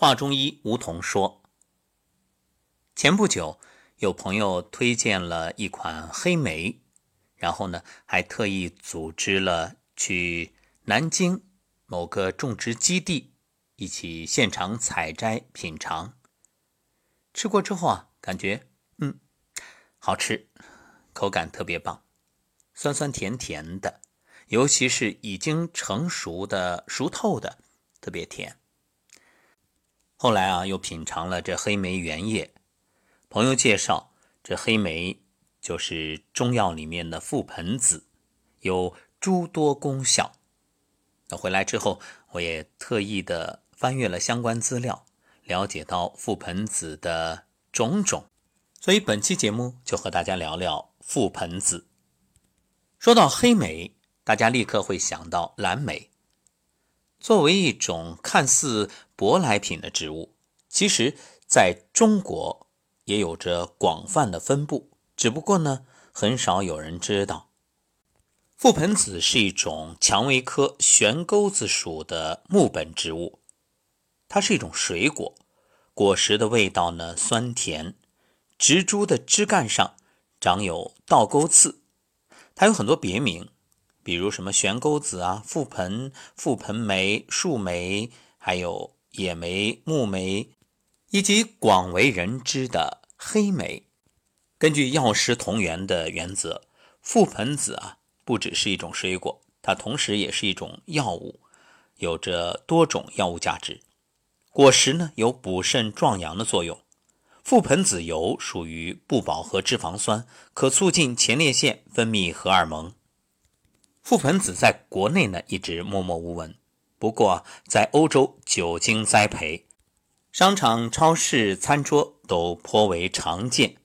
华中医吴桐说，前不久有朋友推荐了一款黑莓，然后呢还特意组织了去南京某个种植基地一起现场采摘品尝。吃过之后啊，感觉嗯好吃，口感特别棒，酸酸甜甜的。尤其是已经成熟的、熟透的，特别甜。后来啊，又品尝了这黑莓原液。朋友介绍，这黑莓就是中药里面的覆盆子，有诸多功效。那回来之后，我也特意的翻阅了相关资料，了解到覆盆子的种种。所以本期节目就和大家聊聊覆盆子。说到黑莓。大家立刻会想到蓝莓。作为一种看似舶来品的植物，其实在中国也有着广泛的分布，只不过呢，很少有人知道。覆盆子是一种蔷薇科悬钩子属的木本植物，它是一种水果，果实的味道呢酸甜，植株的枝干上长有倒钩刺，它有很多别名。比如什么悬钩子啊、覆盆、覆盆梅、树莓，还有野莓、木莓，以及广为人知的黑莓。根据药食同源的原则，覆盆子啊不只是一种水果，它同时也是一种药物，有着多种药物价值。果实呢有补肾壮阳的作用。覆盆子油属于不饱和脂肪酸，可促进前列腺分泌荷尔蒙。覆盆子在国内呢一直默默无闻，不过在欧洲久经栽培，商场、超市、餐桌都颇为常见。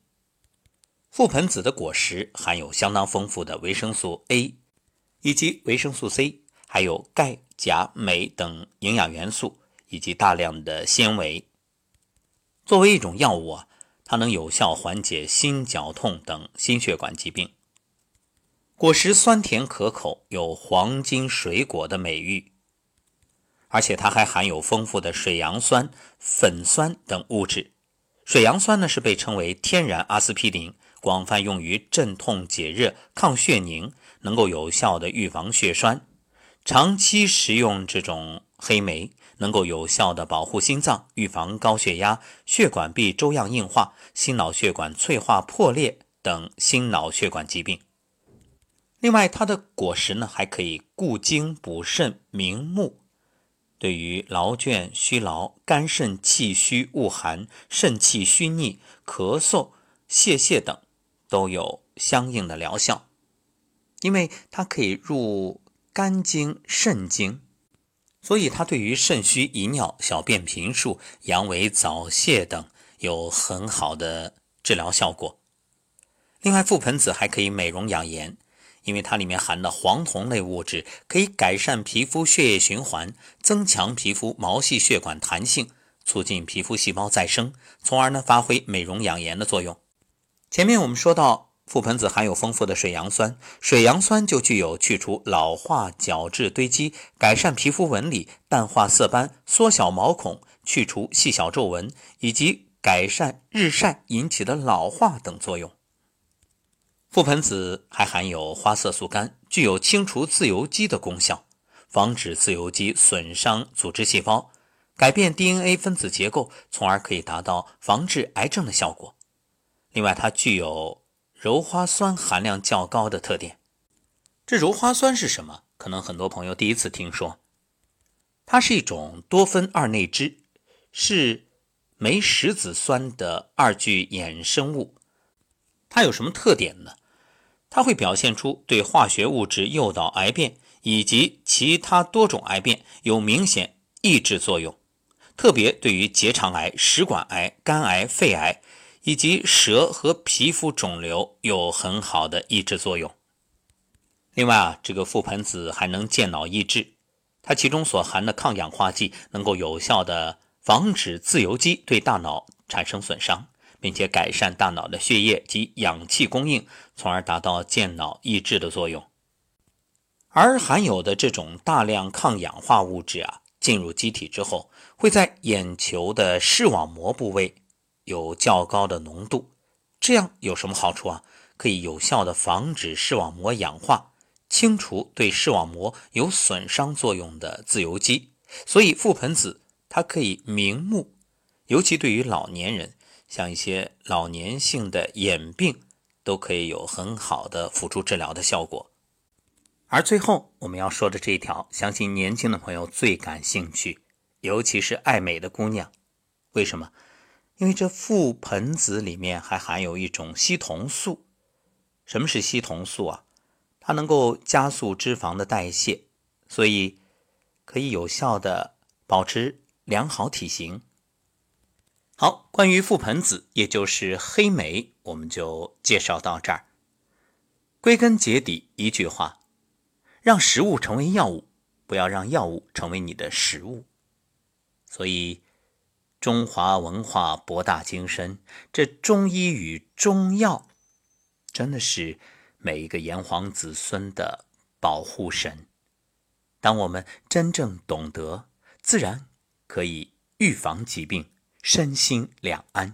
覆盆子的果实含有相当丰富的维生素 A，以及维生素 C，还有钙、钾、镁等营养元素，以及大量的纤维。作为一种药物啊，它能有效缓解心绞痛等心血管疾病。果实酸甜可口，有“黄金水果”的美誉，而且它还含有丰富的水杨酸、粉酸等物质。水杨酸呢是被称为天然阿司匹林，广泛用于镇痛解热、抗血凝，能够有效的预防血栓。长期食用这种黑莓，能够有效的保护心脏，预防高血压、血管壁粥样硬化、心脑血管脆化破裂等心脑血管疾病。另外，它的果实呢还可以固精补肾明目，对于劳倦、虚劳、肝肾气虚、恶寒、肾气虚逆、咳嗽、泄泻等都有相应的疗效。因为它可以入肝经、肾经，所以它对于肾虚遗尿、小便频数、阳痿早泄等有很好的治疗效果。另外，覆盆子还可以美容养颜。因为它里面含的黄酮类物质可以改善皮肤血液循环，增强皮肤毛细血管弹性，促进皮肤细胞再生，从而呢发挥美容养颜的作用。前面我们说到，覆盆子含有丰富的水杨酸，水杨酸就具有去除老化角质堆积、改善皮肤纹理、淡化色斑、缩小毛孔、去除细小皱纹以及改善日晒引起的老化等作用。覆盆子还含有花色素苷，具有清除自由基的功效，防止自由基损伤组织细胞，改变 DNA 分子结构，从而可以达到防治癌症的效果。另外，它具有鞣花酸含量较高的特点。这鞣花酸是什么？可能很多朋友第一次听说。它是一种多酚二内酯，是酶石子酸的二聚衍生物。它有什么特点呢？它会表现出对化学物质诱导癌变以及其他多种癌变有明显抑制作用，特别对于结肠癌、食管癌、肝癌、肺癌以及舌和皮肤肿瘤有很好的抑制作用。另外啊，这个覆盆子还能健脑益智，它其中所含的抗氧化剂能够有效的防止自由基对大脑产生损伤。并且改善大脑的血液及氧气供应，从而达到健脑益智的作用。而含有的这种大量抗氧化物质啊，进入机体之后，会在眼球的视网膜部位有较高的浓度。这样有什么好处啊？可以有效的防止视网膜氧化，清除对视网膜有损伤作用的自由基。所以覆盆子它可以明目，尤其对于老年人，像一些老年性的眼病，都可以有很好的辅助治疗的效果。而最后我们要说的这一条，相信年轻的朋友最感兴趣，尤其是爱美的姑娘。为什么？因为这覆盆子里面还含有一种烯酮素。什么是烯酮素啊？它能够加速脂肪的代谢，所以可以有效的保持良好体型。好，关于覆盆子，也就是黑莓，我们就介绍到这儿。归根结底，一句话。让食物成为药物，不要让药物成为你的食物。所以，中华文化博大精深，这中医与中药真的是每一个炎黄子孙的保护神。当我们真正懂得，自然可以预防疾病，身心两安。